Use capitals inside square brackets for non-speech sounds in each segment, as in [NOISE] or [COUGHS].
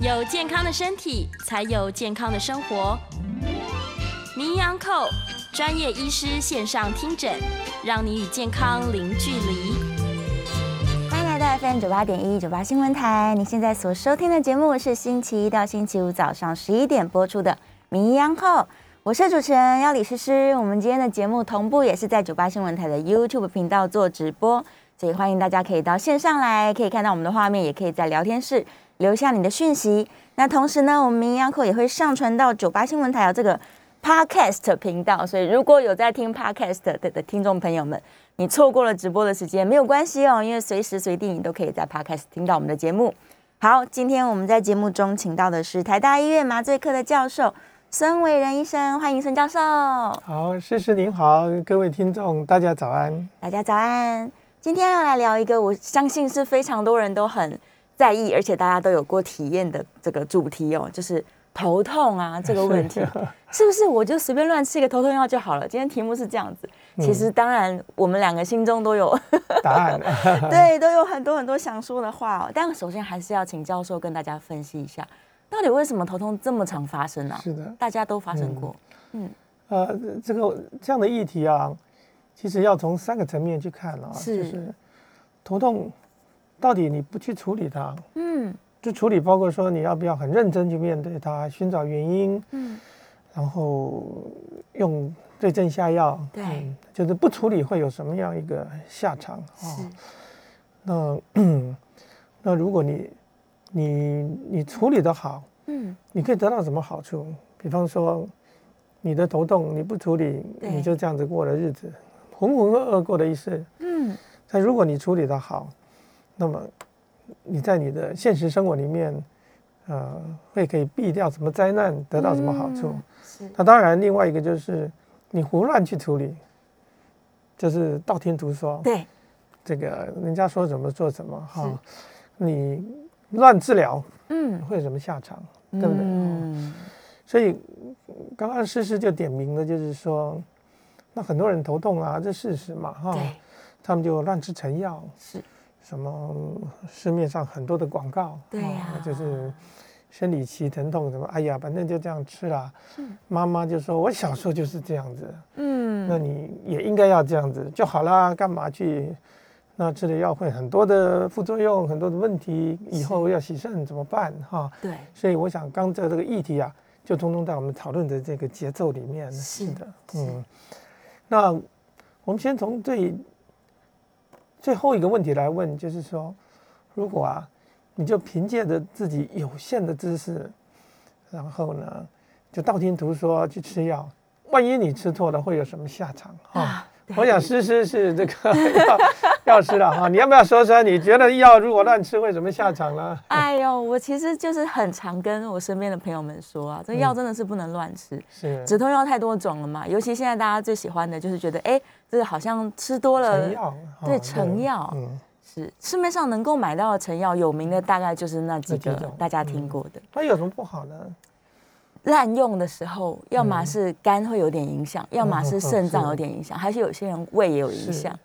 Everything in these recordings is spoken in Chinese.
有健康的身体，才有健康的生活。名医安扣专业医师线上听诊，让你与健康零距离。欢迎来到 FM 九八点一九八新闻台。你现在所收听的节目是星期一到星期五早上十一点播出的《名医安扣》，我是主持人要李诗诗。我们今天的节目同步也是在九八新闻台的 YouTube 频道做直播，所以欢迎大家可以到线上来，可以看到我们的画面，也可以在聊天室。留下你的讯息。那同时呢，我们名医课也会上传到九八新闻台有这个 Podcast 频道，所以如果有在听 Podcast 的的听众朋友们，你错过了直播的时间没有关系哦，因为随时随地你都可以在 Podcast 听到我们的节目。好，今天我们在节目中请到的是台大医院麻醉科的教授孙伟仁医生，欢迎孙教授。好，诗诗您好，各位听众大家早安，大家早安。今天要来聊一个，我相信是非常多人都很。在意，而且大家都有过体验的这个主题哦，就是头痛啊 [LAUGHS] 这个问题，是不是我就随便乱吃一个头痛药就好了？今天题目是这样子，其实当然我们两个心中都有 [LAUGHS] 答案，[LAUGHS] 对，都有很多很多想说的话哦。但首先还是要请教授跟大家分析一下，到底为什么头痛这么常发生呢？是的，大家都发生过。嗯，呃，这个这样的议题啊，其实要从三个层面去看啊，是头痛。到底你不去处理它，嗯，就处理包括说你要不要很认真去面对它，寻找原因，嗯，然后用对症下药，对，就是不处理会有什么样一个下场啊？那 [CLEARS THROAT] 那如果你你你处理的好，嗯，你可以得到什么好处？比方说你的头痛你不处理，你就这样子过了日子，浑浑噩噩过的一生，嗯，但如果你处理的好。那么，你在你的现实生活里面，呃，会可以避掉什么灾难，得到什么好处？是。那当然，另外一个就是你胡乱去处理，就是道听途说。对。这个人家说什么做什么哈，你乱治疗，嗯，会有什么下场？对不对？嗯。所以刚刚诗诗就点名了，就是说，那很多人头痛啊，这事实嘛哈，他们就乱吃成药。是。什么市面上很多的广告，对呀，就是生理期疼痛什么，哎呀，反正就这样吃了。妈妈就说：“我小时候就是这样子。”嗯，那你也应该要这样子就好啦，干嘛去？那吃的药会很多的副作用，很多的问题，以后要洗肾怎么办？哈，对。所以我想，刚才这个议题啊，就通通在我们讨论的这个节奏里面。是的，嗯。那我们先从最。最后一个问题来问，就是说，如果啊，你就凭借着自己有限的知识，然后呢，就道听途说去吃药，万一你吃错了，会有什么下场啊？我想诗诗是这个药药师了哈，你要不要说说？你觉得药如果乱吃会怎么下场呢？哎呦，我其实就是很常跟我身边的朋友们说啊，这药真的是不能乱吃。是止痛药太多种了嘛，尤其现在大家最喜欢的就是觉得，哎，这个好像吃多了。成药。对，成药。嗯。是市面上能够买到的成药，有名的大概就是那几个大家听过的。那有什么不好呢？滥用的时候，要么是肝会有点影响，要么是肾脏有点影响，还是有些人胃也有影响。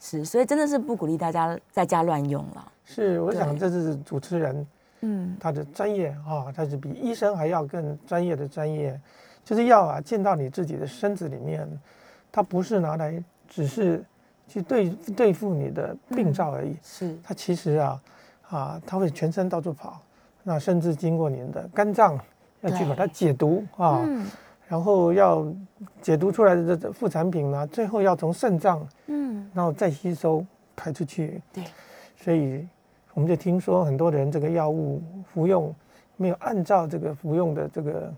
是，所以真的是不鼓励大家在家乱用了。是，我想这是主持人，嗯，他的专业啊，他是比医生还要更专业的专业。就是药啊，进到你自己的身子里面，它不是拿来只是去对对付你的病灶而已。是，它其实啊，啊，它会全身到处跑，那甚至经过您的肝脏。要去把它解毒啊，然后要解毒出来的这副产品呢，最后要从肾脏，嗯，然后再吸收排出去。对，所以我们就听说很多人这个药物服用没有按照这个服用的这个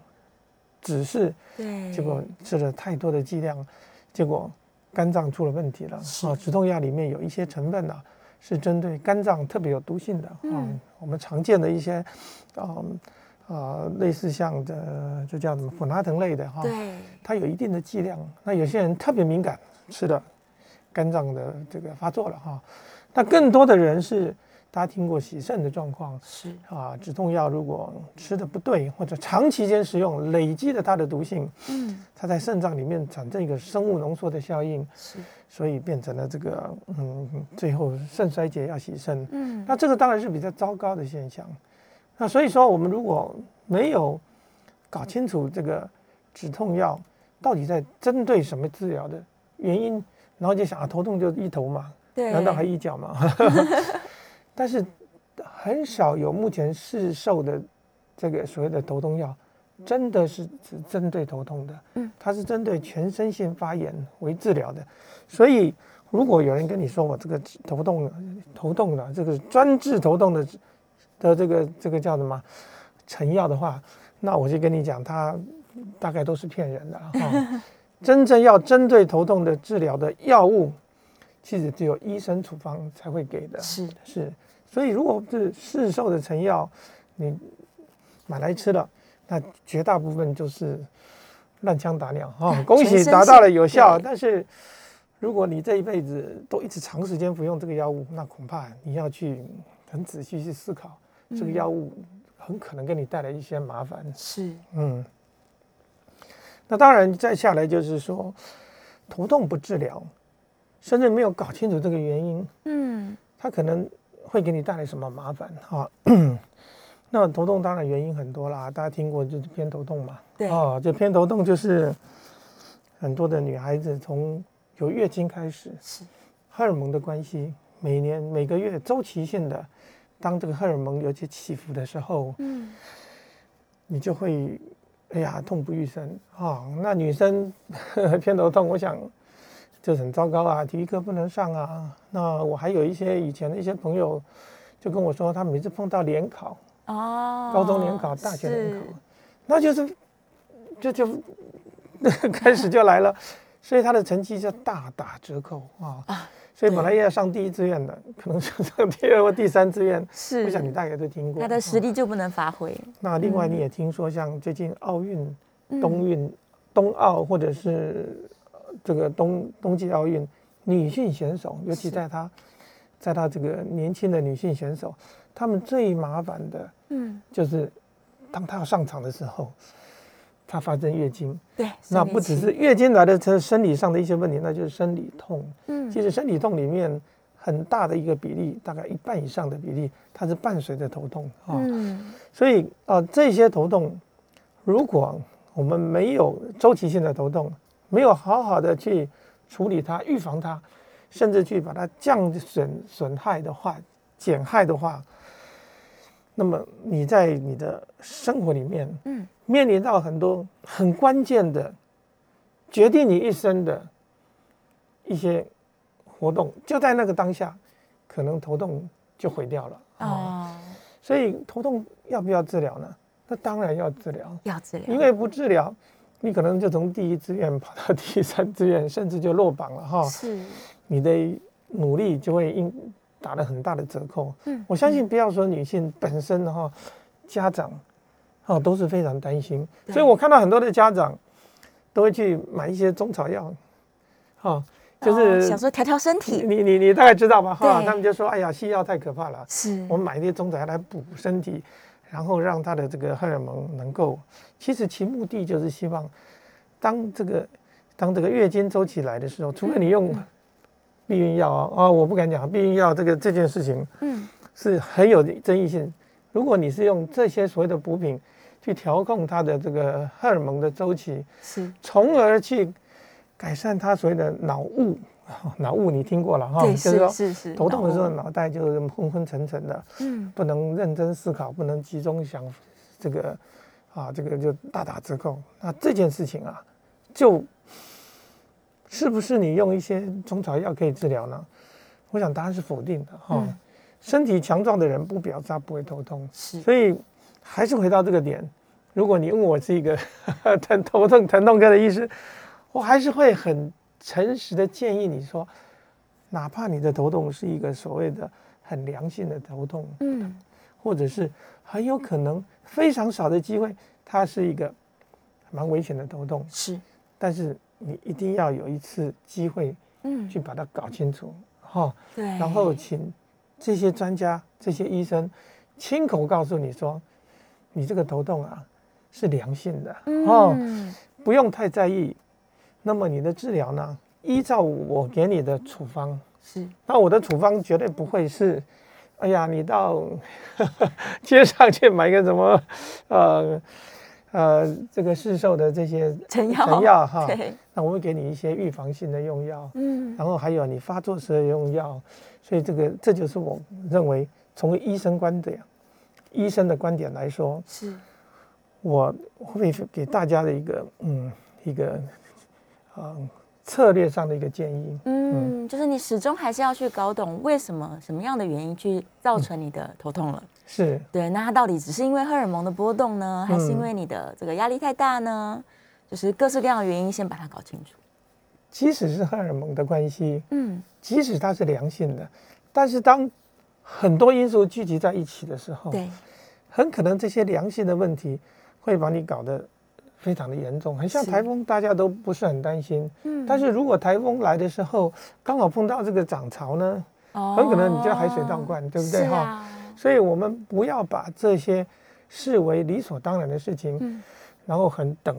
指示，对，结果吃了太多的剂量，结果肝脏出了问题了。啊，止痛药里面有一些成分呢，是针对肝脏特别有毒性的。嗯，我们常见的一些，嗯。啊，类似像的，就叫什么普拉腾类的哈，对，它有一定的剂量。那有些人特别敏感，吃的肝脏的这个发作了哈。那更多的人是，大家听过洗肾的状况是啊，止痛药如果吃的不对，或者长期间使用，累积了它的毒性，嗯，它在肾脏里面产生一个生物浓缩的效应，是，所以变成了这个嗯，最后肾衰竭要洗肾，嗯，那这个当然是比较糟糕的现象。那所以说，我们如果没有搞清楚这个止痛药到底在针对什么治疗的原因，然后就想啊，头痛就一头嘛，难道还一脚吗？[LAUGHS] 但是很少有目前市售的这个所谓的头痛药，真的是只针对头痛的，嗯，它是针对全身性发炎为治疗的。所以，如果有人跟你说我这个头痛头痛的这个专治头痛的的这个这个叫什么成药的话，那我就跟你讲，它大概都是骗人的哈。[LAUGHS] 真正要针对头痛的治疗的药物，其实只有医生处方才会给的，是是。所以，如果是市售的成药，你买来吃了，那绝大部分就是乱枪打鸟哈！恭喜达到了有效，但是如果你这一辈子都一直长时间服用这个药物，那恐怕你要去很仔细去思考，这个药物很可能给你带来一些麻烦。是，嗯。那当然，再下来就是说，头痛不治疗，甚至没有搞清楚这个原因，嗯，它可能。会给你带来什么麻烦啊？[CLEARS THROAT] 那头痛当然原因很多啦，大家听过就是偏头痛嘛。对啊，就偏头痛就是很多的女孩子从有月经开始，是荷尔蒙的关系，每年每个月周期性的，当这个荷尔蒙有些起伏的时候，嗯，你就会哎呀痛不欲生啊。那女生 [LAUGHS] 偏头痛，我想。就很糟糕啊，体育课不能上啊。那我还有一些以前的一些朋友，就跟我说，他每次碰到联考，哦，高中联考、大学联考，那就是就就 [LAUGHS] 开始就来了，所以他的成绩就大打折扣啊。啊，所以本来要上第一志愿的，可能就上第二或第三志愿。是，我想你大概都听过。他的实力就不能发挥。那另外你也听说，像最近奥运、冬运、冬奥或者是。这个冬冬季奥运女性选手，尤其在她，在她这个年轻的女性选手，她们最麻烦的，嗯，就是当她要上场的时候，她发生月经，对，那不只是月经来的这生理上的一些问题，那就是生理痛，嗯，其实生理痛里面很大的一个比例，大概一半以上的比例，它是伴随着头痛。啊，嗯，所以啊，这些头痛，如果我们没有周期性的头痛。没有好好的去处理它、预防它，甚至去把它降损损害的话、减害的话，那么你在你的生活里面，嗯，面临到很多很关键的、决定你一生的一些活动，就在那个当下，可能头痛就毁掉了啊。所以头痛要不要治疗呢？那当然要治疗，要治疗，因为不治疗。你可能就从第一志愿跑到第三志愿，甚至就落榜了哈。是，你的努力就会因打了很大的折扣。嗯，我相信不要说女性本身的话，家长，哦都是非常担心。所以我看到很多的家长都会去买一些中草药，哈，就是想说调调身体。你你你大概知道吧？哈，他们就说：“哎呀，西药太可怕了。”是，我们买一些中草药来补身体。然后让他的这个荷尔蒙能够，其实其目的就是希望，当这个当这个月经周期来的时候，除了你用避孕药啊啊，我不敢讲避孕药这个这件事情，嗯，是很有争议性。如果你是用这些所谓的补品去调控它的这个荷尔蒙的周期，是，从而去改善它所谓的脑雾。脑雾你听过了哈，就是说是是头痛的时候脑袋就是昏昏沉沉的，嗯，不能认真思考，不能集中想，这个啊，这个就大打折扣。那这件事情啊，就是不是你用一些中草药可以治疗呢？我想答案是否定的哈。身体强壮的人不表示他不会头痛，是，所以还是回到这个点。如果你问我是一个 [LAUGHS] 疼头痛疼痛科的医师，我还是会很。诚实的建议你说，哪怕你的头痛是一个所谓的很良性的头痛，嗯，或者是很有可能非常少的机会，它是一个蛮危险的头痛，是，但是你一定要有一次机会，嗯，去把它搞清楚，哈，对，然后请这些专家、这些医生亲口告诉你说，你这个头痛啊是良性的，哦，不用太在意。那么你的治疗呢？依照我给你的处方是，那我的处方绝对不会是哎呀，你到 [LAUGHS] 街上去买个什么，呃呃，这个市售的这些成药。成药哈，那我会给你一些预防性的用药，嗯，然后还有你发作时的用药，所以这个这就是我认为从医生观点，医生的观点来说，是，我会给大家的一个嗯一个呃策略上的一个建议，嗯，就是你始终还是要去搞懂为什么什么样的原因去造成你的头痛了。是对，那它到底只是因为荷尔蒙的波动呢，还是因嗯为你的这个压力太大呢？就是各式各样的原因，先把它搞清楚。即使是荷尔蒙的关系，嗯，即使它是良性的，但是当很多因素聚集在一起的时候，对，很可能这些良性的问题会把你搞得非常的严重。很像台风，大家都不是很担心，嗯但是如果台风来的时候刚好碰到这个涨潮呢，哦很可能你就海水倒灌，对不对哈？啊，所以我们不要把这些视为理所当然的事情，嗯然后很等。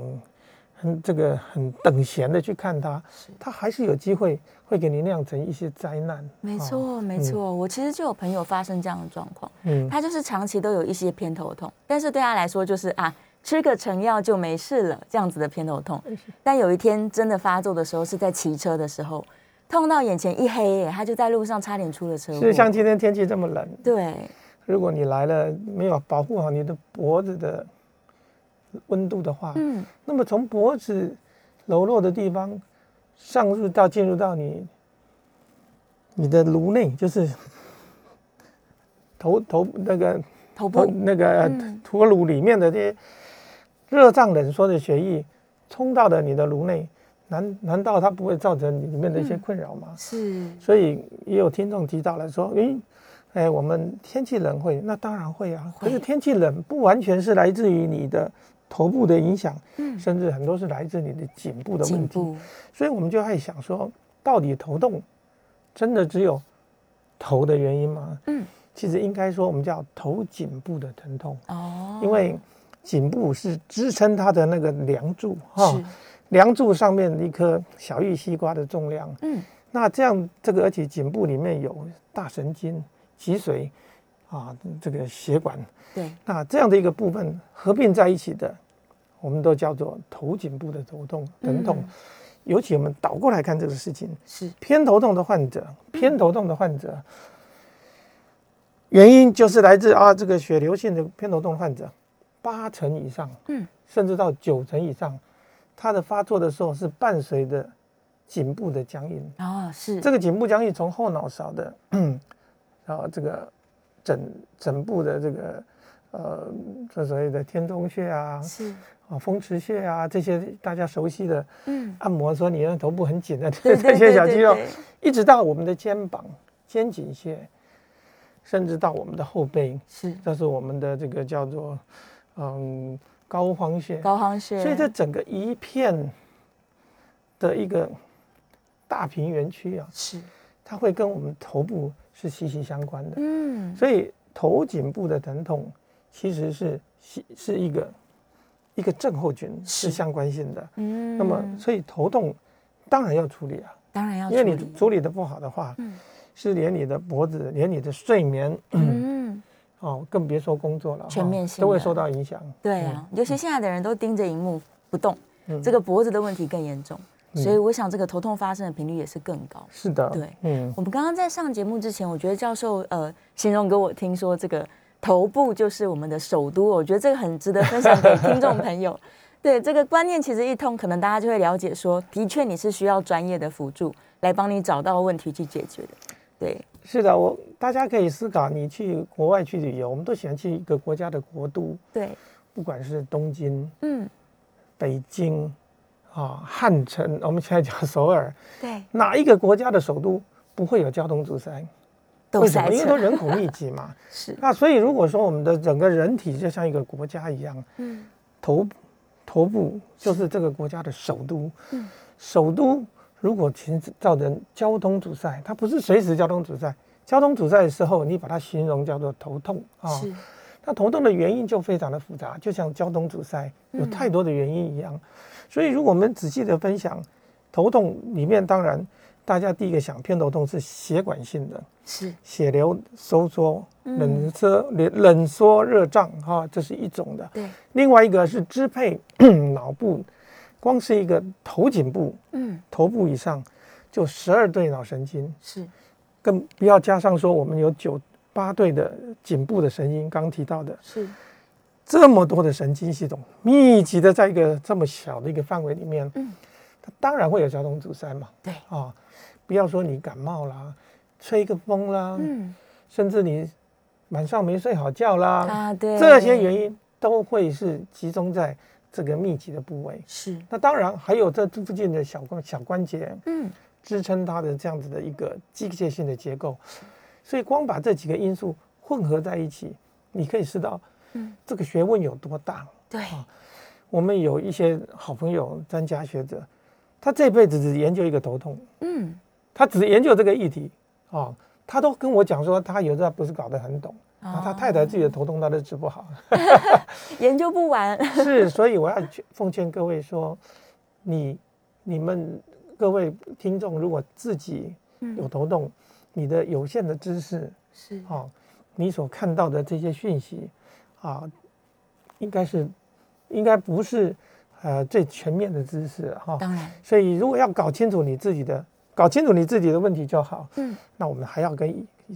很这个很等闲的去看它，它还是有机会会给你酿成一些灾难。哦没错，没错。我其实就有朋友发生这样的状况，嗯，他就是长期都有一些偏头痛，但是对他来说就是啊，吃个成药就没事了，这样子的偏头痛。但有一天真的发作的时候，是在骑车的时候，痛到眼前一黑耶，他就在路上差点出了车祸。是像今天天气这么冷，对，如果你来了没有保护好你的脖子的温度的话，嗯，那么从脖子柔弱的地方上入到进入到你你的颅内，就是头头那个头头部那个嗯。头颅里面的这些热胀冷缩的血液冲到了你的颅内，难难道它不会造成里面的一些嗯困扰吗？是，所以也有听众提到了说，诶，哎，我们天气冷会，那当然会啊。可是天气冷不完全是来自于你的头部的影响，嗯，甚至很多是来自你的颈部的颈问题。所以我们就在想说，到底头痛真的只有头的原因吗？嗯，其实应该说我们叫头颈部的疼痛，哦，因为颈部是支撑它的那个梁柱哈，，梁柱上面一颗小玉西瓜的重量。嗯，那这样，这个而且颈部里面有大神经、脊髓啊，这个血管，对，那这样的一个部分合并在一起的，我们都叫做头颈部的头痛、疼痛。嗯。尤其我们倒过来看这个事情，是，偏头痛的患者，偏头痛的患者，原因就是来自啊这个血流性的偏头痛患者，八成以上，嗯，甚至到九成以上，它的发作的时候是伴随着颈部的僵硬。哦，是，这个颈部僵硬从后脑勺的，然后这个枕枕部的这个呃，这所谓的天中穴啊，是，啊风池穴啊，这些大家熟悉的嗯，按摩，说你的头部很紧的 [LAUGHS] 对这些小肌肉，一直到我们的肩膀、肩颈穴，甚至到我们的后背，是。这是我们的这个叫做嗯高肓穴。高夯穴，所以这整个一片的一个大平原区啊，是，它会跟我们头部是息息相关的。嗯，所以头颈部的疼痛其实是是是一个一个症候群，是。是相关性的。嗯，那么，所以头痛当然要处理啊，当然要因为你处理处理的不好的话，嗯。是连你的脖子、连你的睡眠，嗯，哦，更别说工作了，全面性的都会受到影响。对啊，尤其现在的人都盯着荧幕不动，嗯这个脖子的问题更严重，所以我想这个头痛发生的频率也是更高。是的，对嗯，我们刚刚在上节目之前，我觉得教授呃形容给我听说，这个头部就是我们的首都，我觉得这个很值得分享给听众朋友。[LAUGHS] 对这个观念，其实一通，可能大家就会了解说，的确你是需要专业的辅助来帮你找到问题去解决的。对，是的，我大家可以思考，你去国外去旅游，我们都喜欢去一个国家的国都，对，不管是东京、嗯，北京啊、汉城，我们现在讲 [LAUGHS] 首尔，对，哪一个国家的首都不会有交通阻塞？都为什么？因为都，人口密集嘛。[LAUGHS] 是，那所以如果说我们的整个人体就像一个国家一样，嗯，头头部就是这个国家的首都。嗯，首都如果其实造成交通阻塞，它不是随时交通阻塞，交通阻塞的时候，你把它形容叫做头痛啊。是，那头痛的原因就非常的复杂，就像交通阻塞有嗯太多的原因一样。所以如果我们仔细的分享，头痛里面当然大家第一个想偏头痛是血管性的，是血流收缩、冷缩、冷冷缩热胀，哈，这是一种的。对，另外一个是支配 [CLEARS THROAT] 脑部，光是一个头颈部，嗯，头部以上就十二对脑神经，是，更不要加上说我们有九八对的颈部的神经，刚提到的，是。这么多的神经系统密集的在一个这么小的一个范围里面，嗯，它当然会有交通阻塞嘛。对。啊，不要说你感冒啦，吹个风啦，嗯，甚至你晚上没睡好觉啦，啊，对，这些原因都会是集中在这个密集的部位。是，那当然还有这附近的小关小关节，嗯，支撑它的这样子的一个机械性的结构。所以光把这几个因素混合在一起，你可以知道。嗯这个学问有多大？对，我们有一些好朋友、专家学者，他这辈子只研究一个头痛，嗯，他只研究这个议题啊，他都跟我讲说，他有时候不是搞得很懂啊，他太太自己的头痛他都治不好，[LAUGHS] 研究不完。[LAUGHS] 是，所以我要奉劝各位说，你、你们各位听众，如果自己有头痛，你的有限的知识是啊，你所看到的这些讯息。啊，应该是，应该不是，呃，最全面的知识哈。当然。所以，如果要搞清楚你自己的，搞清楚你自己的问题就好。嗯。那我们还要跟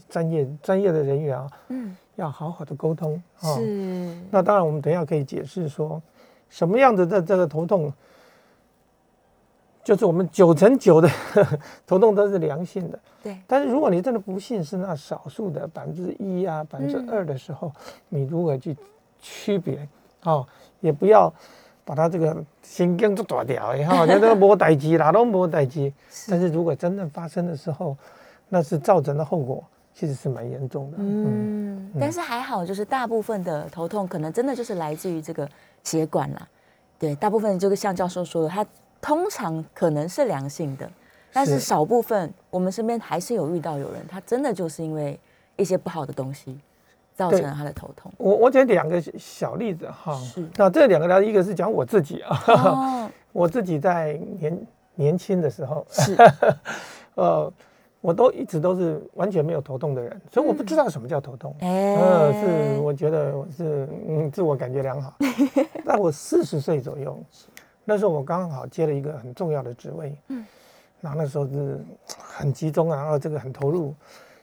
专业专业的人员啊，嗯，要好好的沟通。是。那当然，我们等一下可以解释说，什么样子的这个头痛，就是我们九成九的 [LAUGHS] 头痛都是良性的。对，但是如果你真的不幸是那少数的百分之一啊、百分之二的时候，你如何去区别？哦，也不要把他这个心经都断掉，哈，觉得没代机，哪都没代机。[LAUGHS] 但是如果真正发生的时候，那是造成的后果其实是蛮严重的。嗯，但是还好，就是大部分的头痛可能真的就是来自于这个血管啦。对，大部分就是像教授说的，它通常可能是良性的。但是少部分，我们身边还是有遇到有人，他真的就是因为一些不好的东西，造成了他的头痛。我我讲两个小例子哈，那这两个呢，一个是讲我自己啊，[LAUGHS] 我自己在年年轻的时候，是，[LAUGHS] 呃，我都一直都是完全没有头痛的人，所以我不知道什么叫头痛。嗯，是，我觉得我是嗯自我感觉良好。[LAUGHS] 在我四十岁左右，那时候我刚好接了一个很重要的职位，嗯。然后那时候是很集中啊，然后这个很投入，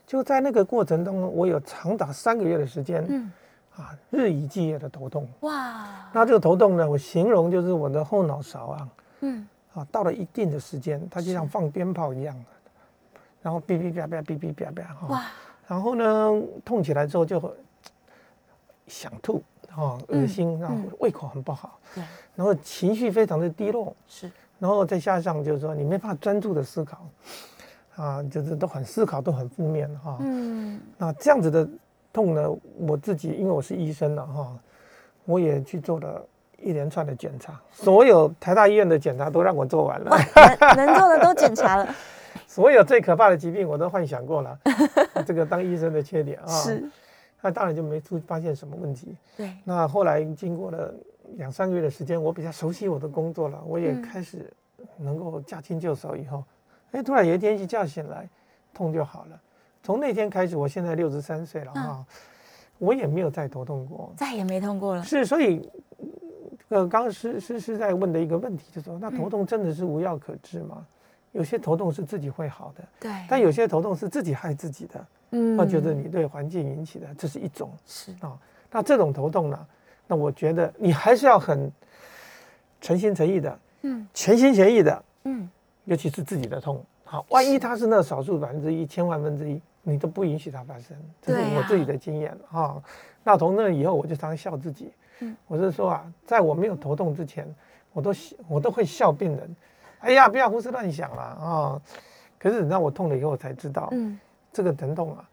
就在那个过程中，我有长达三个月的时间，嗯，啊，日以继夜的头痛。哇！那这个头痛呢，我形容就是我的后脑勺啊，嗯，啊，到了一定的时间，它就像放鞭炮一样，然后哔哔啪啪，哔哔啪啪，哈。然后呢，痛起来之后就想吐，啊，恶心，然后胃口很不好，对，然后情绪非常的低落，是。然后再加上就是说，你没办法专注的思考，啊，就是都很思考都很负面哈。嗯。那这样子的痛呢，我自己因为我是医生了哈，我也去做了一连串的检查，所有台大医院的检查都让我做完了，能做的都检查了，[LAUGHS] 所有最可怕的疾病我都幻想过了，[LAUGHS] 这个当医生的缺点啊。是。那当然就没出发现什么问题。对。那后来经过了。两三个月的时间，我比较熟悉我的工作了，我也开始能够驾轻就熟。以后，哎，突然有一天一觉醒来，痛就好了。从那天开始，我现在六十三岁了哈，我也没有再头痛过，再也没痛过了。是，所以，呃，刚刚是是是在问的一个问题，就是说，那头痛真的是无药可治吗？有些头痛是自己会好的，对，但有些头痛是自己害自己的，嗯，或者你对环境引起的，这是一种，是。啊，那这种头痛呢？那我觉得你还是要很诚心诚意的，嗯，全心全意的，嗯，尤其是自己的痛，好，万一他是那少数百分之一、千万分之一，你都不允许它发生，这是我自己的经验哈。那从那以后，我就常笑自己，嗯，我是说啊，在我没有头痛之前，我都我都会笑病人，哎呀，不要胡思乱想了啊。可是等到我痛了以后，我才知道，嗯，这个疼痛啊，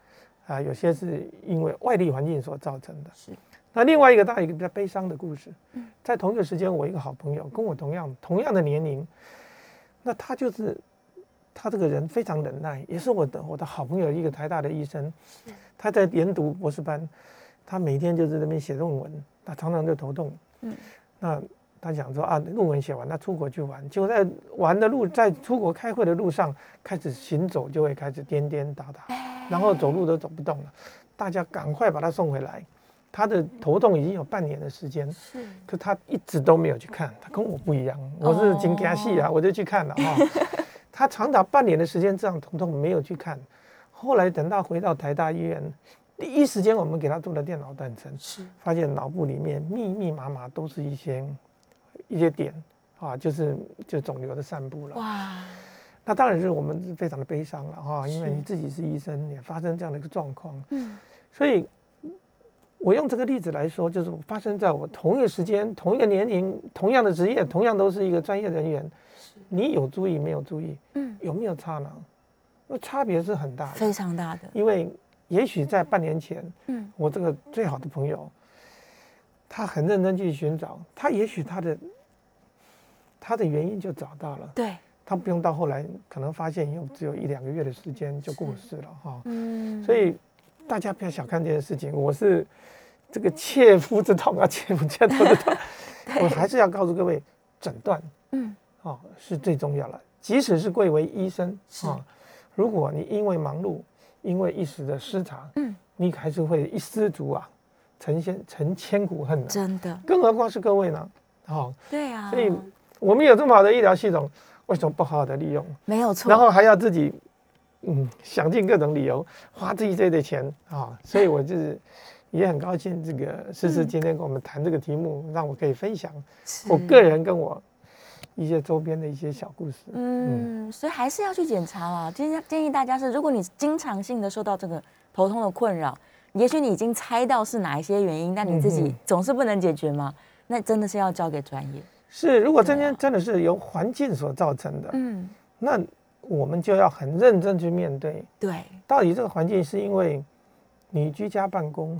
啊，有些是因为外力环境所造成的，是。那另外一个，当然一个比较悲伤的故事，在同一个时间，我一个好朋友跟我同样同样的年龄，那他就是他这个人非常忍耐，也是我的我的好朋友，一个台大的医生，他在研读博士班，他每天就在那边写论文，他常常就头痛，嗯，那他讲说啊，论文写完，他出国去玩，结果在玩的路，在出国开会的路上开始行走，就会开始颠颠倒倒，然后走路都走不动了。大家赶快把他送回来。他的头痛已经有半年的时间，是，可他一直都没有去看。他跟我不一样，我是金家系啊，我就去看了哈。[LAUGHS] 他长达半年的时间这样头痛没有去看，后来等到回到台大医院，第一时间我们给他做了电脑断层，是，发现脑部里面密密麻麻都是一些一些点啊，就是就肿瘤的散布了。哇，那当然是我们非常的悲伤了哈，因为你自己是医生，也发生这样的一个状况，嗯，所以。我用这个例子来说，就是发生在我同一个时间、同一个年龄、同样的职业、同样都是一个专业人员，你有注意没有注意？嗯，有没有差呢？那差别是很大的，非常大的。因为也许在半年前，嗯，我这个最好的朋友，他很认真去寻找，他也许他的他的原因就找到了，对，他不用到后来可能发现又只有一两个月的时间就过世了哈，嗯，所以大家不要小看这件事情，我是。这个切肤之痛啊，切肤切头之痛，[LAUGHS] 我还是要告诉各位，诊断，嗯，哦，是最重要的。即使是贵为医生啊，如果你因为忙碌，因为一时的失察，嗯，你还是会一失足啊，成千成千古恨的。真的，更何况是各位呢？哦，对啊，所以我们有这么好的医疗系统，为什么不好好的利用？没有错。然后还要自己，嗯，想尽各种理由花自己这点钱啊，所以我就是。也很高兴，这个思思今天跟我们谈这个题目，让我可以分享我个人跟我一些周边的一些小故事。嗯，所以还是要去检查啦。建议建议大家是，如果你经常性的受到这个头痛的困扰，也许你已经猜到是哪一些原因，但你自己总是不能解决吗？那真的是要交给专业。是，如果今天真的是由环境所造成的，嗯，那我们就要很认真去面对。对，到底这个环境是因为？你居家办公，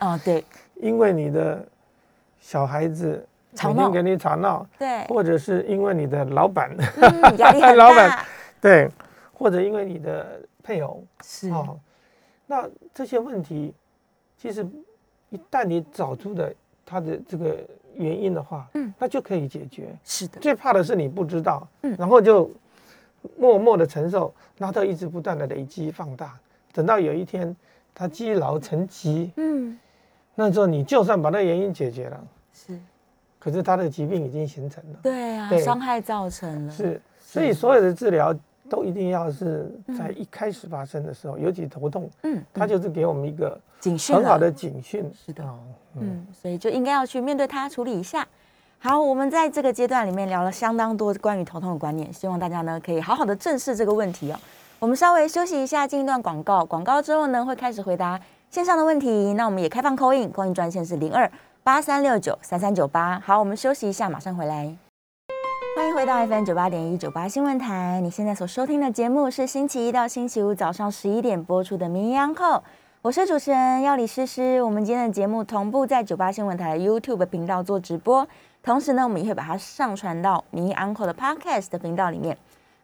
啊对，[LAUGHS] 因为你的小孩子每天给你吵闹，对，或者是因为你的老板压力很大，[LAUGHS] 对，或者因为你的配偶是。哦，那这些问题其实一旦你找出的他的这个原因的话，嗯，那就可以解决。是的，最怕的是你不知道，嗯，然后就默默的承受，然后一直不断的累积放大，等到有一天。它积劳成疾，嗯，那时候你就算把那原因解决了，是，可是他的疾病已经形成了，对啊，伤害造成了，是，所以所有的治疗都一定要是在一开始发生的时候，尤其头痛，嗯，他就是给我们一个警讯，很好的警讯，是的，嗯，所以就应该要去面对它，处理一下。好，我们在这个阶段里面聊了相当多关于头痛的观念，希望大家呢可以好好的正视这个问题哦。我们稍微休息一下，进一段广告。广告之后呢，会开始回答线上的问题。那我们也开放扣印，扣印专线是零二八三六九三三九八。好，我们休息一下，马上回来。欢迎回到 FM 九八点一九八新闻台。你现在所收听的节目是星期一到星期五早上十一点播出的《名医央后》，我是主持人要李诗诗。我们今天的节目同步在九八新闻台的 YouTube 频道做直播，同时呢，我们也会把它上传到《名医 Uncle》的 Podcast 的频道里面。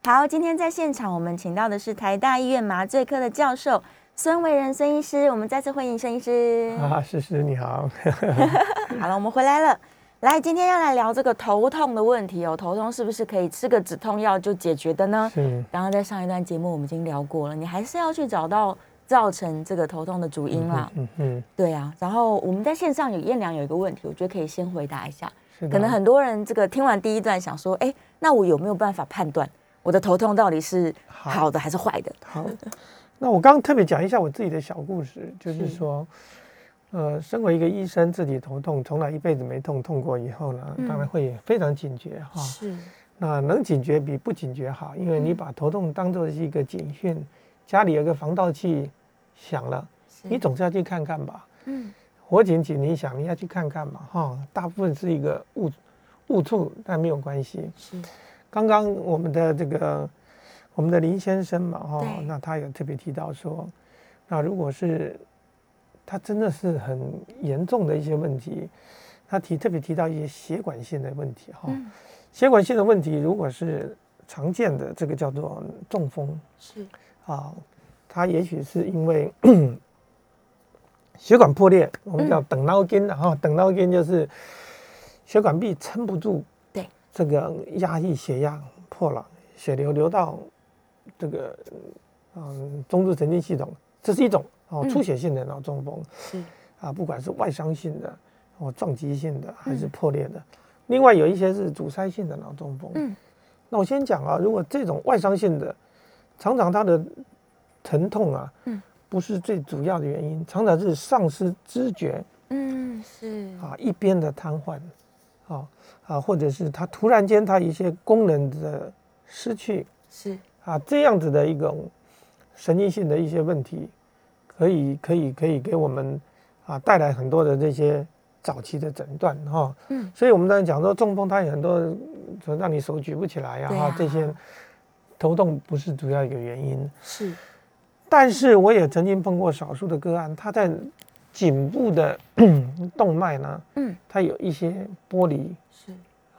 好，今天在现场，我们请到的是台大医院麻醉科的教授孙维仁孙医师，我们再次欢迎孙医师。啊，诗诗你好。[LAUGHS] [LAUGHS] 好了，我们回来了。来，今天要来聊这个头痛的问题哦。头痛是不是可以吃个止痛药就解决的呢？是。刚刚在上一段节目我们已经聊过了，你还是要去找到造成这个头痛的主因啦。嗯嗯。对啊，然后我们在线上有燕良有一个问题，我觉得可以先回答一下。可能很多人这个听完第一段想说，哎，那我有没有办法判断？我的头痛到底是好的还是坏的？好，那我刚刚特别讲一下我自己的小故事，就是说，呃，身为一个医生，自己头痛，从来一辈子没痛，痛过以后呢，当然会非常警觉哈。是，那能警觉比不警觉好，因为你把头痛当做是一个警讯，家里有个防盗器响了，你总是要去看看吧。嗯，火警警铃响，你要去看看嘛哈。大部分是一个误误触，但没有关系。是。刚刚我们的这个我们的林先生嘛，哈，那他有特别提到说，那如果是他真的是很严重的一些问题，他提特别提到一些血管性的问题，哈，血管性的问题如果是常见的，这个叫做中风，是。啊，它也许是因为 [COUGHS] 血管破裂，我们叫等脑筋，然后等脑筋就是。血管壁撑不住，对，这个压抑血压破了，血流流到这个嗯中枢神经系统，这是一种哦出血性的脑中风，是。啊，不管是外伤性的哦撞击性的还是破裂的，另外有一些是阻塞性的脑中风，嗯，那我先讲啊，如果这种外伤性的，常常它的疼痛啊，嗯，不是最主要的原因，常常是丧失知觉，嗯是。啊，一边的瘫痪，啊啊，或者是他突然间他一些功能的失去，是。啊，这样子的一种神经性的一些问题，可以可以可以给我们啊带来很多的这些早期的诊断哈，嗯，所以我们当然讲说中风，它有很多说让你手举不起来啊哈，这些头痛不是主要一个原因，是。但是我也曾经碰过少数的个案，他在颈部的 [CLEARS THROAT] 动脉呢，嗯。它有一些剥离，是。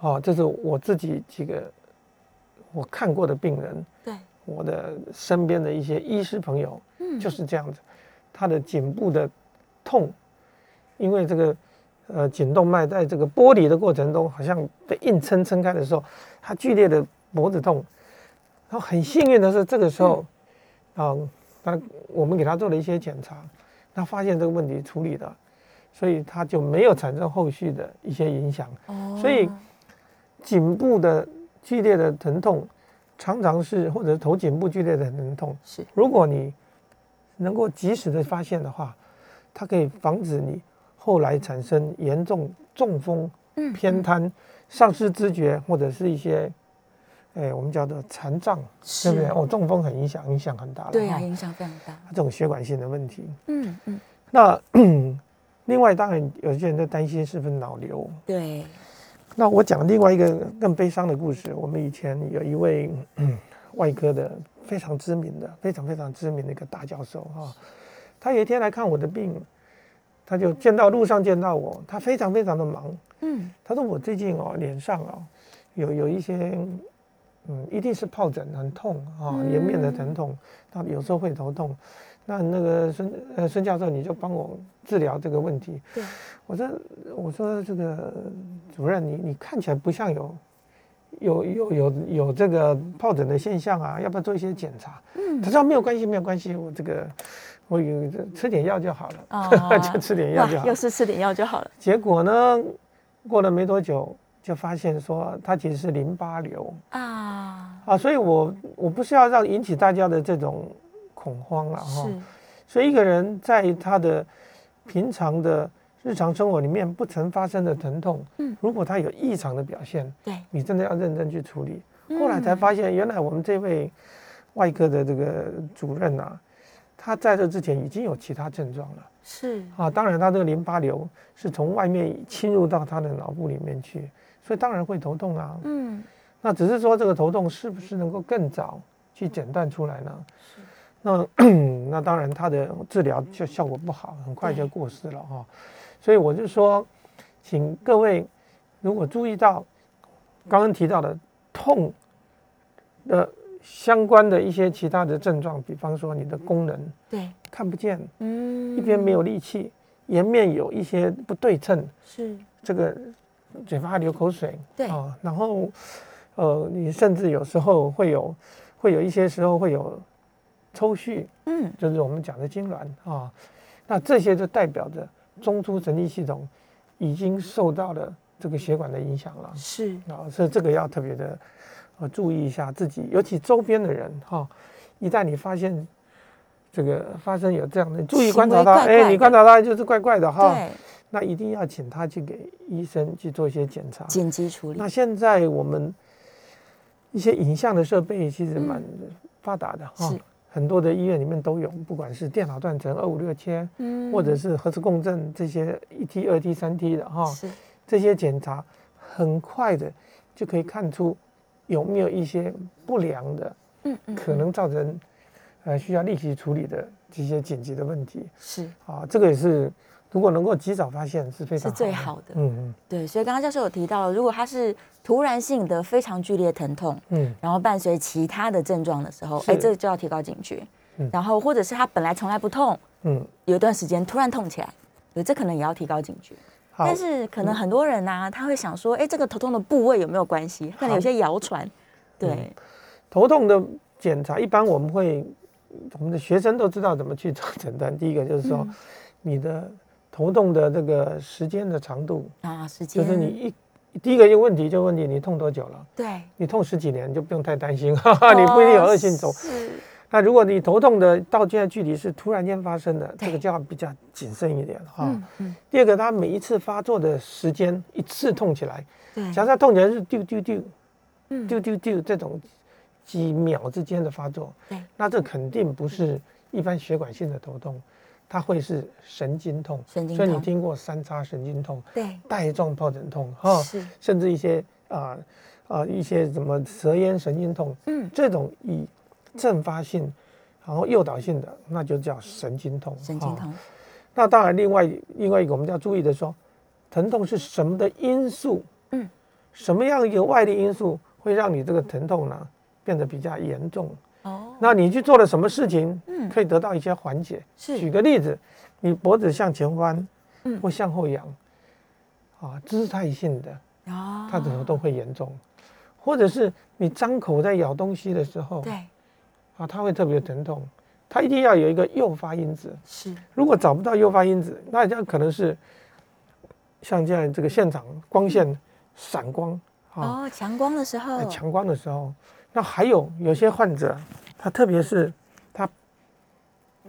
哦，这是我自己几个我看过的病人，对。我的身边的一些医师朋友，嗯。就是这样子，他的颈部的痛，因为这个呃颈动脉在这个剥离的过程中，好像被硬撑撑开的时候，他剧烈的脖子痛，然后很幸运的是这个时候，啊、他我们给他做了一些检查，他发现这个问题处理了，所以他就没有产生后续的一些影响。哦所以颈部的剧烈的疼痛，常常是或者头颈部剧烈的疼痛，是如果你能够及时的发现的话，它可以防止你后来产生严重中风、嗯偏瘫、丧失知觉或者是一些，哎，我们叫做残障，对不对？是哦，中风很影响，影响很大了。对啊，影响非常大。这种血管性的问题。嗯嗯，那 [COUGHS] 另外，当然有些人在担心是不是脑瘤。对，那我讲另外一个更悲伤的故事。我们以前有一位、嗯、外科的非常知名的、非常非常知名的一个大教授哈、他有一天来看我的病，他就见到路上见到我，他非常非常的忙。嗯他说我最近哦脸上哦有有一些嗯一定是疱疹很痛啊、嗯颜面的疼痛，他有时候会头痛。那那个孙呃孙教授你就帮我治疗这个问题。对，我说我说这个主任你你看起来不像有有有有有这个疱疹的现象啊，要不要做一些检查？嗯他说没有关系没有关系，我这个我有 [LAUGHS] 吃点药就好了，哦就吃点药就好了又。是吃点药就好了。结果呢，过了没多久，就发现说它其实是淋巴瘤啊，啊，所以我我不是要让引起大家的这种恐慌了哈。是，所以一个人在他的平常的日常生活里面不曾发生的疼痛，嗯如果他有异常的表现，对，你真的要认真去处理。嗯后来才发现，原来我们这位外科的这个主任啊，他在这之前已经有其他症状了。是，啊，当然，他这个淋巴瘤是从外面侵入到他的脑部里面去，所以当然会头痛啊。嗯，那只是说这个头痛是不是能够更早去诊断出来呢？是那 [CLEARS THROAT] 那当然，他的治疗就效果不好，很快就过世了哈、所以我就说，请各位如果注意到刚刚提到的痛的相关的一些其他的症状，比方说你的功能对，看不见，嗯，一边没有力气，颜面有一些不对称，是，这个嘴巴流口水，对。啊，然后呃，你甚至有时候会有，会有一些时候会有抽搐，嗯，就是我们讲的痉挛啊，那这些就代表着中枢神经系统已经受到了这个血管的影响了。是，啊，所以这个要特别的呃注意一下自己，尤其周边的人哈、一旦你发现这个发生有这样的，注意观察他，哎，你观察他就是怪怪的哈，对，那一定要请他去给医生去做一些检查。紧急处理。那，现在我们一些影像的设备其实蛮发达的哈、是很多的医院里面都有，不管是电脑断层、二五六切，嗯。或者是核磁共振这些一 T、二 T、三 T 的哈、是，这些检查很快的就可以看出有没有一些不良的，嗯嗯，可能造成呃需要立即处理的这些紧急的问题。是。啊。这个也是如果能够及早发现是非常是最好的，嗯嗯。对，所以刚刚教授有提到，如果他是突然性的非常剧烈疼痛，嗯，然后伴随其他的症状的时候，是。哎，这就要提高警觉。嗯。然后或者是他本来从来不痛，嗯，有一段时间突然痛起来，对，这可能也要提高警觉。但是可能很多人呢，他会想说，哎，这个头痛的部位有没有关系？可能有些谣传。对，头痛的检查，一般我们会，我们的学生都知道怎么去做诊断。第一个就是说，你的头痛的这个时间的长度啊，时间，就是你一第一个一个问题就问你，你痛多久了？对，你痛十几年就不用太担心，哈哈你不一定有恶性肿。那如果你头痛的到现在距离是突然间发生的，这个就要比较谨慎一点哈。第二个，它每一次发作的时间一次痛起来，假设痛起来是丢丢丢，丢丢丢这种几秒之间的发作，那这肯定不是一般血管性的头痛，它会是神经痛。神经痛。所以你听过三叉神经痛，对，带状疱疹痛哈，甚至一些啊啊一些什么舌咽神经痛，嗯，这种以阵发性，然后诱导性的，那就叫神经痛。神经痛。那当然，另外另外一个我们要注意的说，疼痛是什么的因素？嗯，什么样一个外力因素会让你这个疼痛呢变得比较严重？哦。那你去做了什么事情，嗯，可以得到一些缓解？是。举个例子，你脖子向前弯，嗯，或向后仰，啊，姿态性的，哦，它怎么都会严重。或者是你张口在咬东西的时候，对。啊，它会特别疼痛，它一定要有一个诱发因子。是，如果找不到诱发因子，那这样可能是像这样这个现场光线闪光哦，强光的时候，强光的时候，那还有有些患者，他特别是他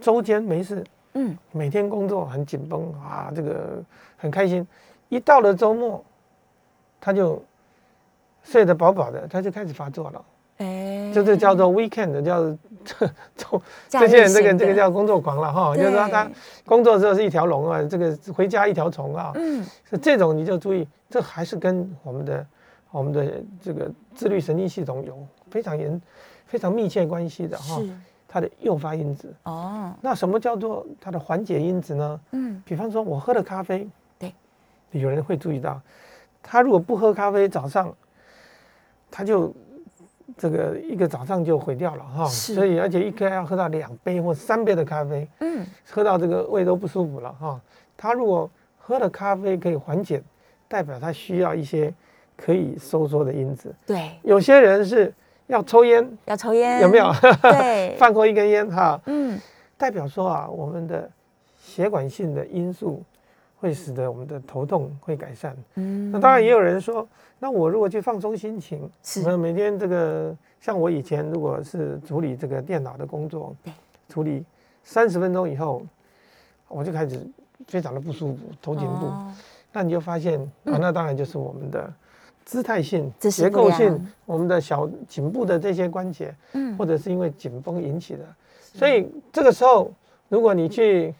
周间没事，嗯，每天工作很紧绷啊，这个很开心，一到了周末，他就睡得饱饱的，他就开始发作了。哎，就是叫做 weekend，叫 [LAUGHS] 这这这些人，这个这个叫工作狂了哈。就是说他工作时候是一条龙啊，这个回家一条虫啊。嗯，是这种你就注意，这还是跟我们的我们的这个自律神经系统有非常严、非常密切关系的哈。它的诱发因子哦。那什么叫做它的缓解因子呢？嗯，比方说我喝了咖啡，对，有人会注意到，他如果不喝咖啡，早上他就。这个一个早上就毁掉了哈，所以而且一天要喝到两杯或三杯的咖啡，嗯，喝到这个胃都不舒服了哈。他如果喝了咖啡可以缓解，代表他需要一些可以收缩的因子。对，有些人是要抽烟，要抽烟，有没有？对，[LAUGHS] 放过一根烟哈，嗯，代表说啊，我们的血管性的因素会使得我们的头痛会改善。嗯，那当然也有人说。那我如果去放松心情，是。每天这个像我以前如果是处理这个电脑的工作，对，处理三十分钟以后，我就开始非常的不舒服，头颈部。那你就发现啊，那当然就是我们的姿态性、结构性，我们的小颈部的这些关节，嗯，或者是因为紧绷引起的。所以这个时候，如果你去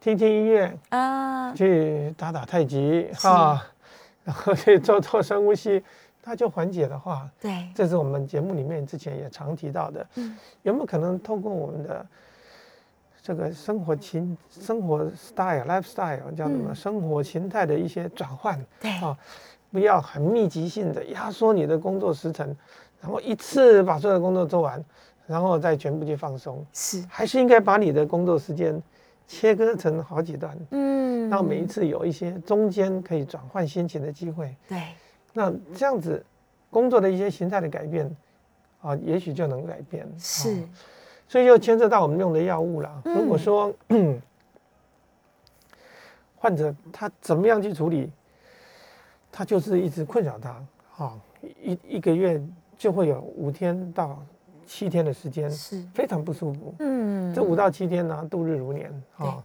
听听音乐啊，去打打太极哈。然后去做做深呼吸，它就缓解的话，对，这是我们节目里面之前也常提到的。嗯，有没有可能透过我们的这个生活情、生活 style、lifestyle 叫什么生活形态的一些转换？对啊，不要很密集性的压缩你的工作时程，然后一次把所有的工作做完，然后再全部去放松。是，还是应该把你的工作时间。切割成好几段，嗯，让每一次有一些中间可以转换心情的机会，对，那这样子工作的一些形态的改变，啊，也许就能改变，是，所以就牵涉到我们用的药物了。如果说 [CLEARS THROAT] 患者他怎么样去处理，他就是一直困扰他，哈，一一个月就会有五天到。七天的时间是非常不舒服，嗯，这五到七天呢，度日如年啊。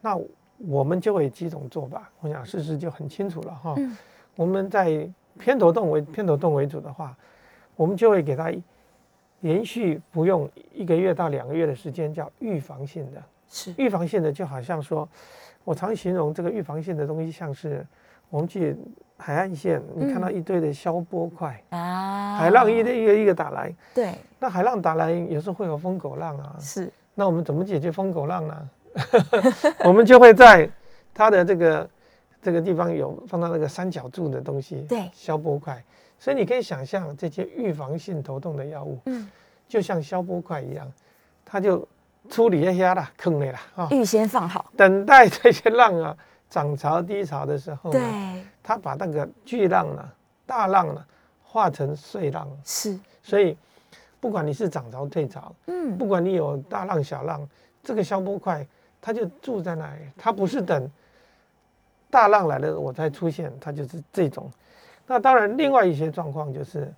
那我们就会几种做法，我想试试就很清楚了哈。我们在偏头痛为偏头痛为主的话，我们就会给他连续服用一个月到两个月的时间，叫预防性的。是预防性的，就好像说，我常形容这个预防性的东西，像是我们去。海岸线，你看到一堆的消波块啊，海浪一个一个一个打来，对，那海浪打来有时候会有疯狗浪啊，是，那我们怎么解决疯狗浪呢？[LAUGHS] 我们就会在它的这个这个地方有放到那个三角柱的东西，对，消波块，所以你可以想象这些预防性头痛的药物，嗯，就像消波块一样，它就处理一下啦，坑里了啊，预先放好，等待这些浪啊。涨潮低潮的时候，对，它把那个巨浪呢、大浪呢化成碎浪，是，所以不管你是涨潮退潮，嗯，不管你有大浪小浪，这个消波块它就住在那里，它不是等大浪来了我才出现，它就是这种。那当然，另外一些状况就是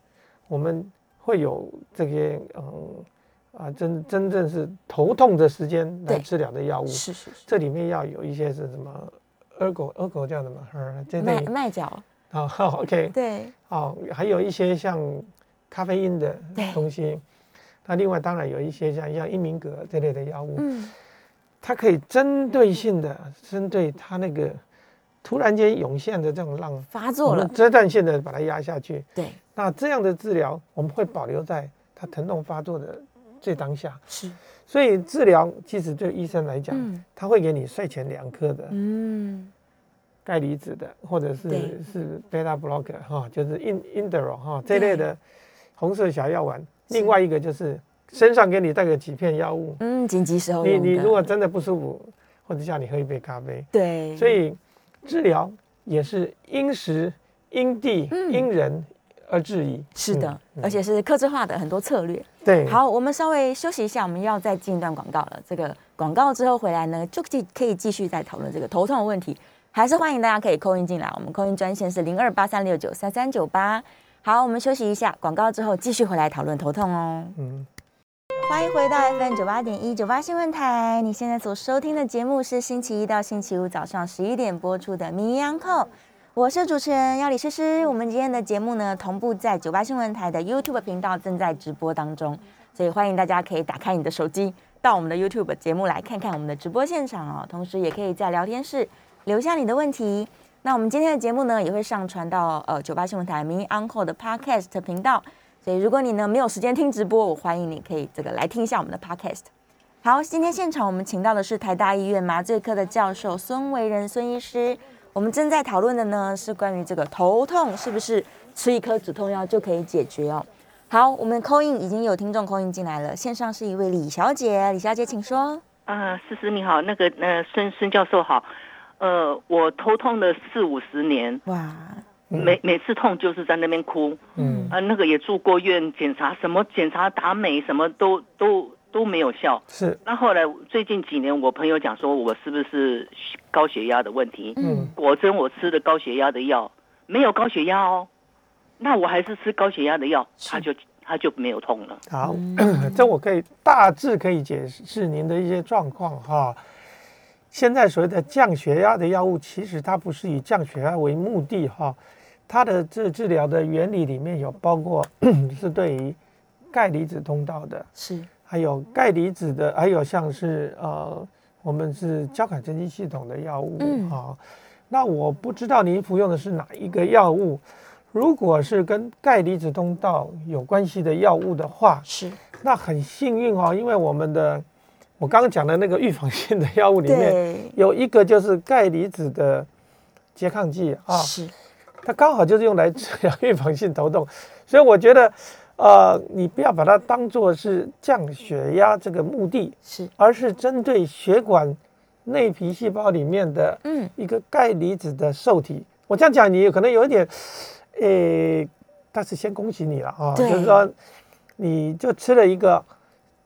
我们会有这些嗯啊真真正是头痛的时间来治疗的药物，是是是，这里面要有一些是什么？耳狗耳狗叫什么？呃，这麦类麦角，啊好，[LAUGHS] OK，对，哦，还有一些像咖啡因的对东西。那另外当然有一些像像英明格这类的药物，嗯，它可以针对性的针对它那个突然间涌现的这种浪，我发作了们，阶段性的把它压下去。对，那这样的治疗我们会保留在它疼痛发作的最当下。是，所以治疗其实对医生来讲，嗯。他会给你睡前两颗的嗯，钙离子的，或者是是 beta blocker 哈，就是 in indero 哈这类的红色小药丸。另外一个就是身上给你带个几片药物，嗯，紧急时候你你如果真的不舒服，或者叫你喝一杯咖啡，对，所以治疗也是因时、因地、嗯。因人而治宜。是的，嗯。而且是克制化的很多策略。对，好，我们稍微休息一下，我们要再进一段广告了。这个广告之后回来呢，就继可以继续再讨论这个头痛的问题。还是欢迎大家可以扣音进来，我们扣音专线是零二八三六九三三九八。好，我们休息一下，广告之后继续回来讨论头痛哦。嗯，欢迎回到 FM 九八点一九八新闻台，你现在所收听的节目是星期一到星期五早上十一点播出的《名医央叩》，我是主持人要李诗诗。我们今天的节目呢，同步在九八新闻台的 YouTube 频道正在直播当中，所以欢迎大家可以打开你的手机，到我们的 YouTube 节目来看看我们的直播现场哦。同时，也可以在聊天室留下你的问题。那我们今天的节目呢，也会上传到呃九八新闻台《名医 Uncle》的 Podcast 频道。所以如果你呢没有时间听直播，我欢迎你可以这个来听一下我们的 podcast。好，今天现场我们请到的是台大医院麻醉科的教授孙维仁孙医师。我们正在讨论的呢是关于这个头痛是不是吃一颗止痛药就可以解决哦。好，我们扣印已经有听众扣印进来了，线上是一位李小姐，李小姐请说。啊，思思你好，那个呃孙孙教授好，呃，我头痛了四五十年，哇，每每次痛就是在那边哭，嗯，啊，那个也住过院检查，什么检查打美什么都都都没有效。是，那后来最近几年，我朋友讲说我是不是高血压的问题？嗯，果真我吃的高血压的药没有高血压哦，那我还是吃高血压的药，他就他就没有痛了。好，[COUGHS] 这我可以大致可以解释您的一些状况哈。现在所谓的降血压的药物，其实它不是以降血压为目的哈，它的治治疗的原理里面有包括 [COUGHS] 是对于钙离子通道的，是，还有钙离子的，还有像是呃，我们是交感神经系统的药物嗯。啊。那我不知道您服用的是哪一个药物，如果是跟钙离子通道有关系的药物的话，是，那很幸运哦，因为我们的我刚刚讲的那个预防性的药物里面，有一个就是钙离子的拮抗剂啊，是，它刚好就是用来治疗预防性头痛，所以我觉得，呃，你不要把它当做是降血压这个目的，是，而是针对血管内皮细胞里面的嗯，一个钙离子的受体。我这样讲，你可能有一点，诶，但是先恭喜你了啊，就是说，你就吃了一个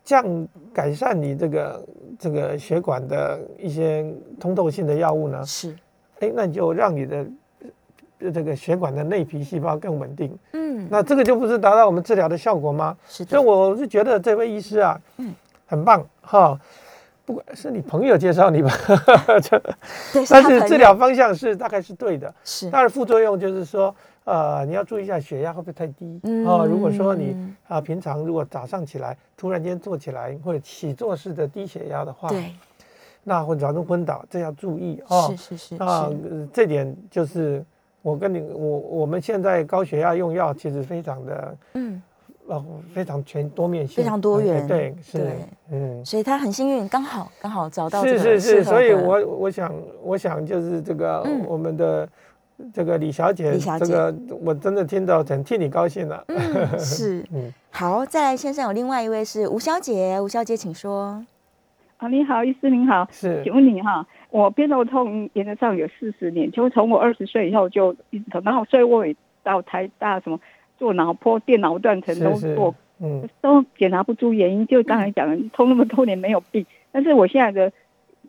降改善你这个这个血管的一些通透性的药物呢，是，哎，那你就让你的呃这个血管的内皮细胞更稳定，嗯，那这个就不是达到我们治疗的效果吗？是所以，我是觉得这位医师啊，嗯很棒哈。不管是你朋友介绍你吧，[LAUGHS] 这对，但是治疗方向是大概是对的。是，当然副作用就是说，呃，你要注意一下血压会不会太低哦。如果说你嗯啊平常如果早上起来突然间坐起来或者起坐式的低血压的话，对，那会造成昏倒，这要注意哦。是是是，那、是呃这点就是我跟你我我们现在高血压用药其实非常的嗯，哦非常全多面性，非常多哎元对，是对，嗯，所以他很幸运，刚好刚好找到是是是，所以我我想我想就是这个、嗯。我们的这个李小姐，李小姐。这个我真的听到很替你高兴了，嗯是。[LAUGHS] 嗯。好，再来先生有另外一位是吴小姐，吴小姐请说。啊，你好，医师您好，是，请问你哈，我偏头痛原则上有四十年，就从我二十岁以后就一直疼，然后所以我也到台大什么做脑波、电脑断层都做，嗯，都检查不出原因，就刚才讲的，痛那么多年没有病，但是我现在的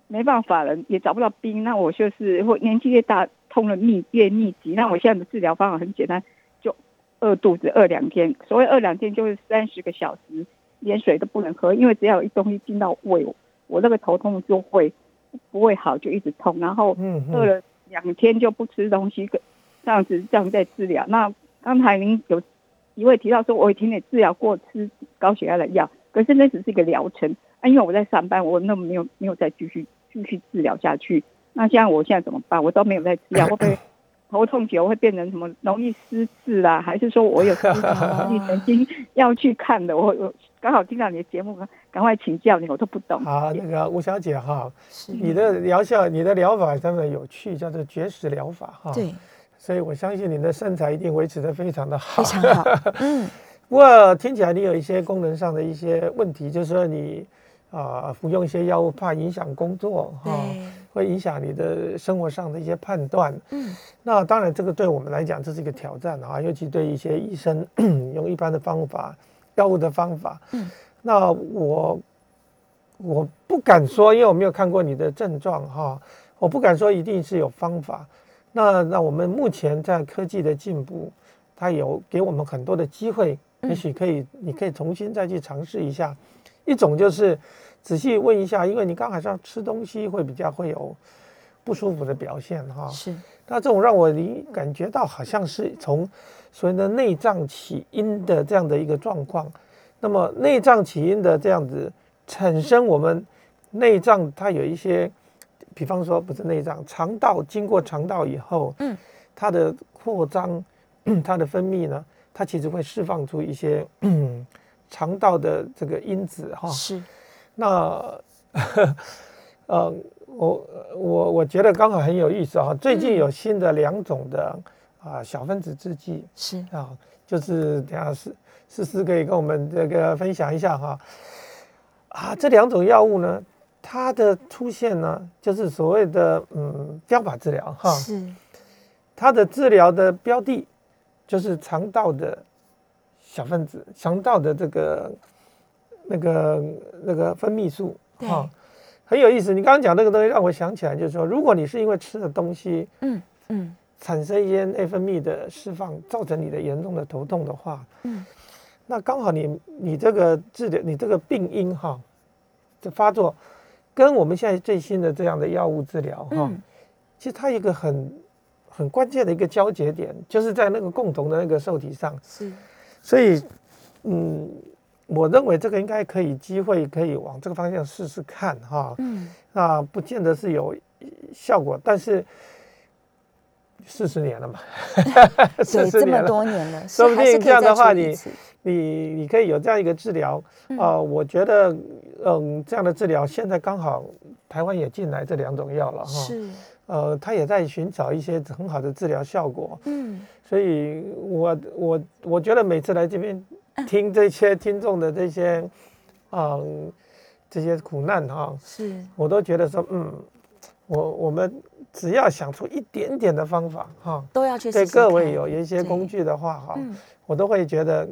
没办法了，也找不到病，那我就是会年纪越大痛的密越密集，那我现在的治疗方法很简单，就饿肚子饿两天，所谓饿两天就是三十个小时连水都不能喝，因为只要有一东西进到胃。我那个头痛就会不会好，就一直痛，然后饿了两天就不吃东西，这样子这样在治疗。那刚才您有一位提到说，我以前也治疗过吃高血压的药，可是那只是一个疗程啊，因为我在上班，我那么没有没有再继续继续治疗下去。那现在我现在怎么办？我都没有在吃药，[LAUGHS] 会不会头痛久会变成什么容易失智啦？还是说我有神 [LAUGHS] 经要去看的？我我刚好听到你的节目。赶快请教你，我都不懂。好，那个吴小姐哈，你的疗效、你的疗法真的有趣，叫做绝食疗法哈。对，所以我相信你的身材一定维持的非常的好。非常好。[LAUGHS] 嗯。不过听起来你有一些功能上的一些问题，就是说你啊服用一些药物怕影响工作哈，会影响你的生活上的一些判断。嗯。那当然，这个对我们来讲这是一个挑战啊，尤其对一些医生 [CLEARS THROAT] 用一般的方法、药物的方法。嗯。那我我不敢说，因为我没有看过你的症状哈，我不敢说一定是有方法。那那我们目前在科技的进步，它有给我们很多的机会，也许可以，你可以重新再去尝试一下。一种就是仔细问一下，因为你刚好像吃东西会比较会有不舒服的表现哈。是。那这种让我你感觉到好像是从所谓的内脏起因的这样的一个状况。那么内脏起因的这样子产生，我们内脏它有一些，比方说不是内脏，肠道经过肠道以后，嗯，它的扩张，[CLEARS THROAT] 它的分泌呢，它其实会释放出一些 [CLEARS THROAT] 肠道的这个因子哈。是。那，[LAUGHS] 呃，我我我觉得刚好很有意思啊，最近有新的两种的啊小分子制剂是啊，就是等下是。思思可以跟我们这个分享一下哈，啊，这两种药物呢，它的出现呢，就是所谓的嗯标靶治疗哈，是它的治疗的标的，就是肠道的小分子，肠道的这个那个那个分泌素哈，很有意思。你刚刚讲那个东西，让我想起来，就是说，如果你是因为吃的东西，嗯嗯，产生一些内分泌的释放，造成你的严重的头痛的话，嗯。那刚好你你这个治疗你这个病因哈，这发作跟我们现在最新的这样的药物治疗哈，其实它一个很很关键的一个交节点，就是在那个共同的那个受体上。是，所以嗯，我认为这个应该可以机会可以往这个方向试试看哈。嗯，那不见得是有效果，但是。四十年了嘛，对，这么多年了，[LAUGHS] 说不定这样的话，你你你可以有这样一个治疗啊。我觉得，嗯，这样的治疗现在刚好台湾也进来这两种药了哈。是，呃，他也在寻找一些很好的治疗效果。嗯，所以我我我觉得每次来这边听这些听众的这些，嗯，这些苦难哈，是我都觉得说，嗯，我我们。只要想出一点点的方法，哈，都要去对各位有一些工具的话，哈，我都会觉得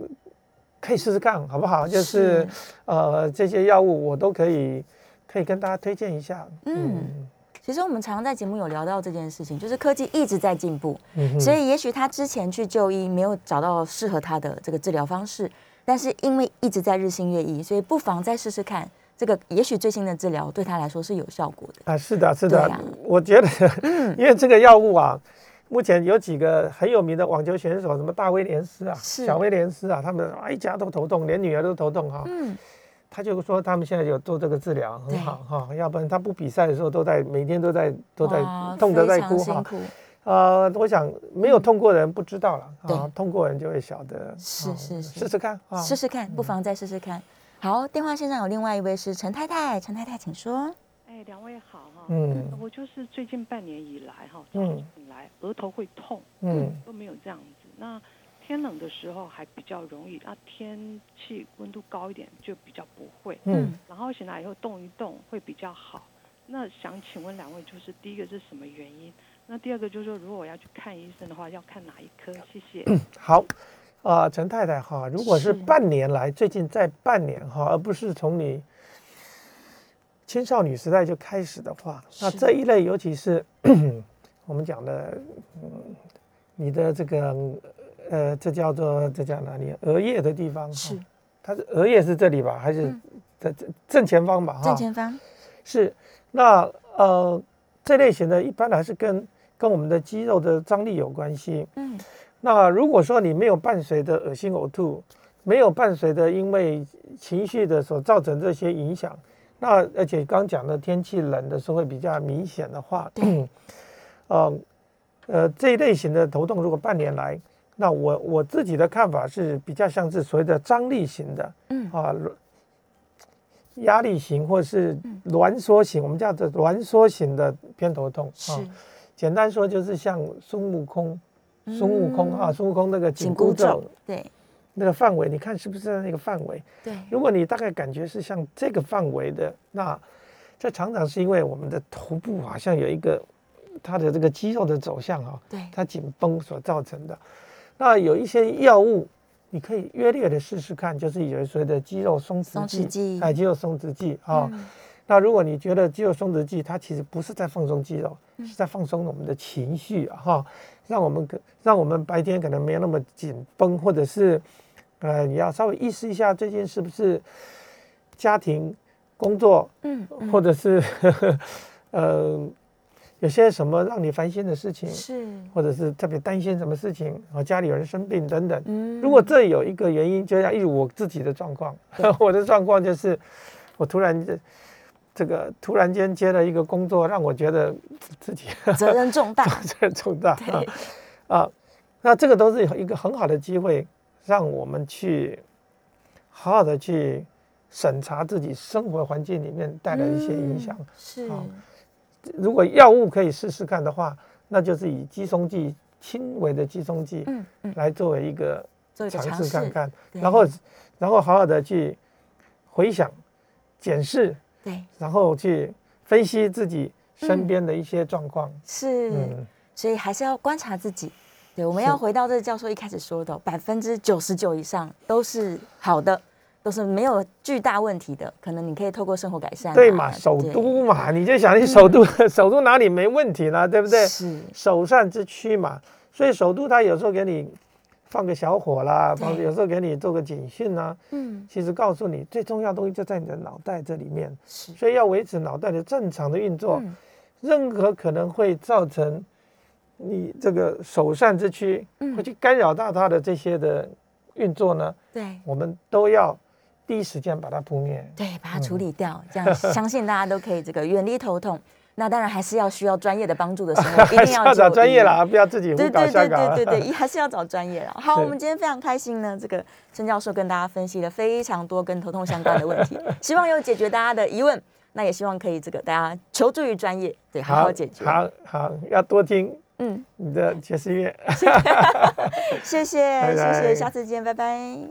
可以试试看，好不好？就是呃，这些药物我都可以可以跟大家推荐一下。嗯，其实我们常常在节目有聊到这件事情，就是科技一直在进步，所以也许他之前去就医没有找到适合他的这个治疗方式，但是因为一直在日新月异，所以不妨再试试看。这个也许最新的治疗对他来说是有效果的。啊，是的，是的，[LAUGHS] 我觉得，[LAUGHS] 因为这个药物啊，目前有几个很有名的网球选手，什么大威廉斯啊，小威廉斯啊，他们一家都头痛，连女儿都头痛哈。嗯，他就说他们现在有做这个治疗很好哈，要不然他不比赛的时候都在每天都在都在痛得在哭哈。[LAUGHS] 呃，我想没有痛过人不知道了啊，痛过人就会晓得。是是是，试试看啊，试试看，不妨再试试看。好，电话线上有另外一位是陈太太，陈太太请说。哎，两位好哈。嗯。我就是最近半年以来哈，早上醒来额头会痛，嗯，都没有这样子。那天冷的时候还比较容易，啊，天气温度高一点就比较不会。嗯，然后醒来以后动一动会比较好。那想请问两位，就是第一个是什么原因？那第二个就是说，如果我要去看医生的话，要看哪一科？谢谢。好，啊，陈太太哈，如果是半年来，最近在半年哈，而不是从你青少年时代就开始的话，那这一类，尤其是 [COUGHS] 我们讲的，嗯，你的这个，呃，这叫做这叫哪里？额叶的地方是，它是额叶是这里吧？还是在正正前方吧？哈，正前方是。那呃，这类型的一般还是跟跟我们的肌肉的张力有关系。嗯，那如果说你没有伴随的恶心呕吐，没有伴随的因为情绪的所造成这些影响，那而且刚讲的天气冷的时候会比较明显的话，对，[COUGHS] 呃呃这一类型的头痛，如果半年来，那我我自己的看法是比较像是所谓的张力型的，嗯啊。压力型或是挛缩型，我们叫做挛缩型的偏头痛啊。简单说就是像孙悟空，孙悟空啊，孙悟空那个紧箍咒，对，那个范围，你看是不是在那个范围？对。如果你大概感觉是像这个范围的，那这常常是因为我们的头部好像有一个它的这个肌肉的走向啊，对，它紧绷所造成的。那有一些药物。你可以约略的试试看，就是有所谓的肌肉松弛剂，哎，肌肉松弛剂啊。那如果你觉得肌肉松弛剂它其实不是在放松肌肉，是在放松我们的情绪啊，哈，让我们可让我们白天可能没有那么紧绷，或者是呃，你要稍微意识一下最近是不是家庭工作，嗯，或者是 [LAUGHS] 呃。有些什么让你烦心的事情，是，或者是特别担心什么事情，啊，家里有人生病等等。嗯，如果这有一个原因，就像一我自己的状况，[LAUGHS] 我的状况就是，我突然这这个突然间接了一个工作，让我觉得自己 [LAUGHS] 责任重大，[LAUGHS] 责任重大。啊，那这个都是一个很好的机会，让我们去好好的去审查自己生活环境里面带来一些影响。是。如果药物可以试试看的话，那就是以肌松剂轻微的肌松剂，嗯嗯，来作为一个尝试看看，然后然后好好的去回想、检视，对，然后去分析自己身边的一些状况，是，所以还是要观察自己。对，我们要回到这个教授一开始说的，百分之九十九以上都是好的。都是没有巨大问题的，可能你可以透过生活改善。对嘛，首都嘛，你就想你首都，[LAUGHS] 首都哪里没问题呢？对不对？是首善之区嘛，所以首都它有时候给你放个小火啦，有时候给你做个警讯啊。嗯，其实告诉你最重要的东西就在你的脑袋这里面。是，所以要维持脑袋的正常的运作，任何可能会造成你这个首善之区会去干扰到它的这些的运作呢？对，我们都要。第一时间把它扑灭，对，把它处理掉，这样相信大家都可以这个远离头痛。那当然还是要需要专业的帮助的时候，[LAUGHS] 一定要找专业啦，不要自己胡搞瞎搞。对对对对对，还是要找专业了。[LAUGHS] 好，我们今天非常开心呢，这个陈教授跟大家分析了非常多跟头痛相关的问题，[LAUGHS] 希望有解决大家的疑问。那也希望可以这个大家求助于专业，对，好好解决。好好要多听，嗯，你的爵士乐。谢谢谢谢，下次见，拜拜。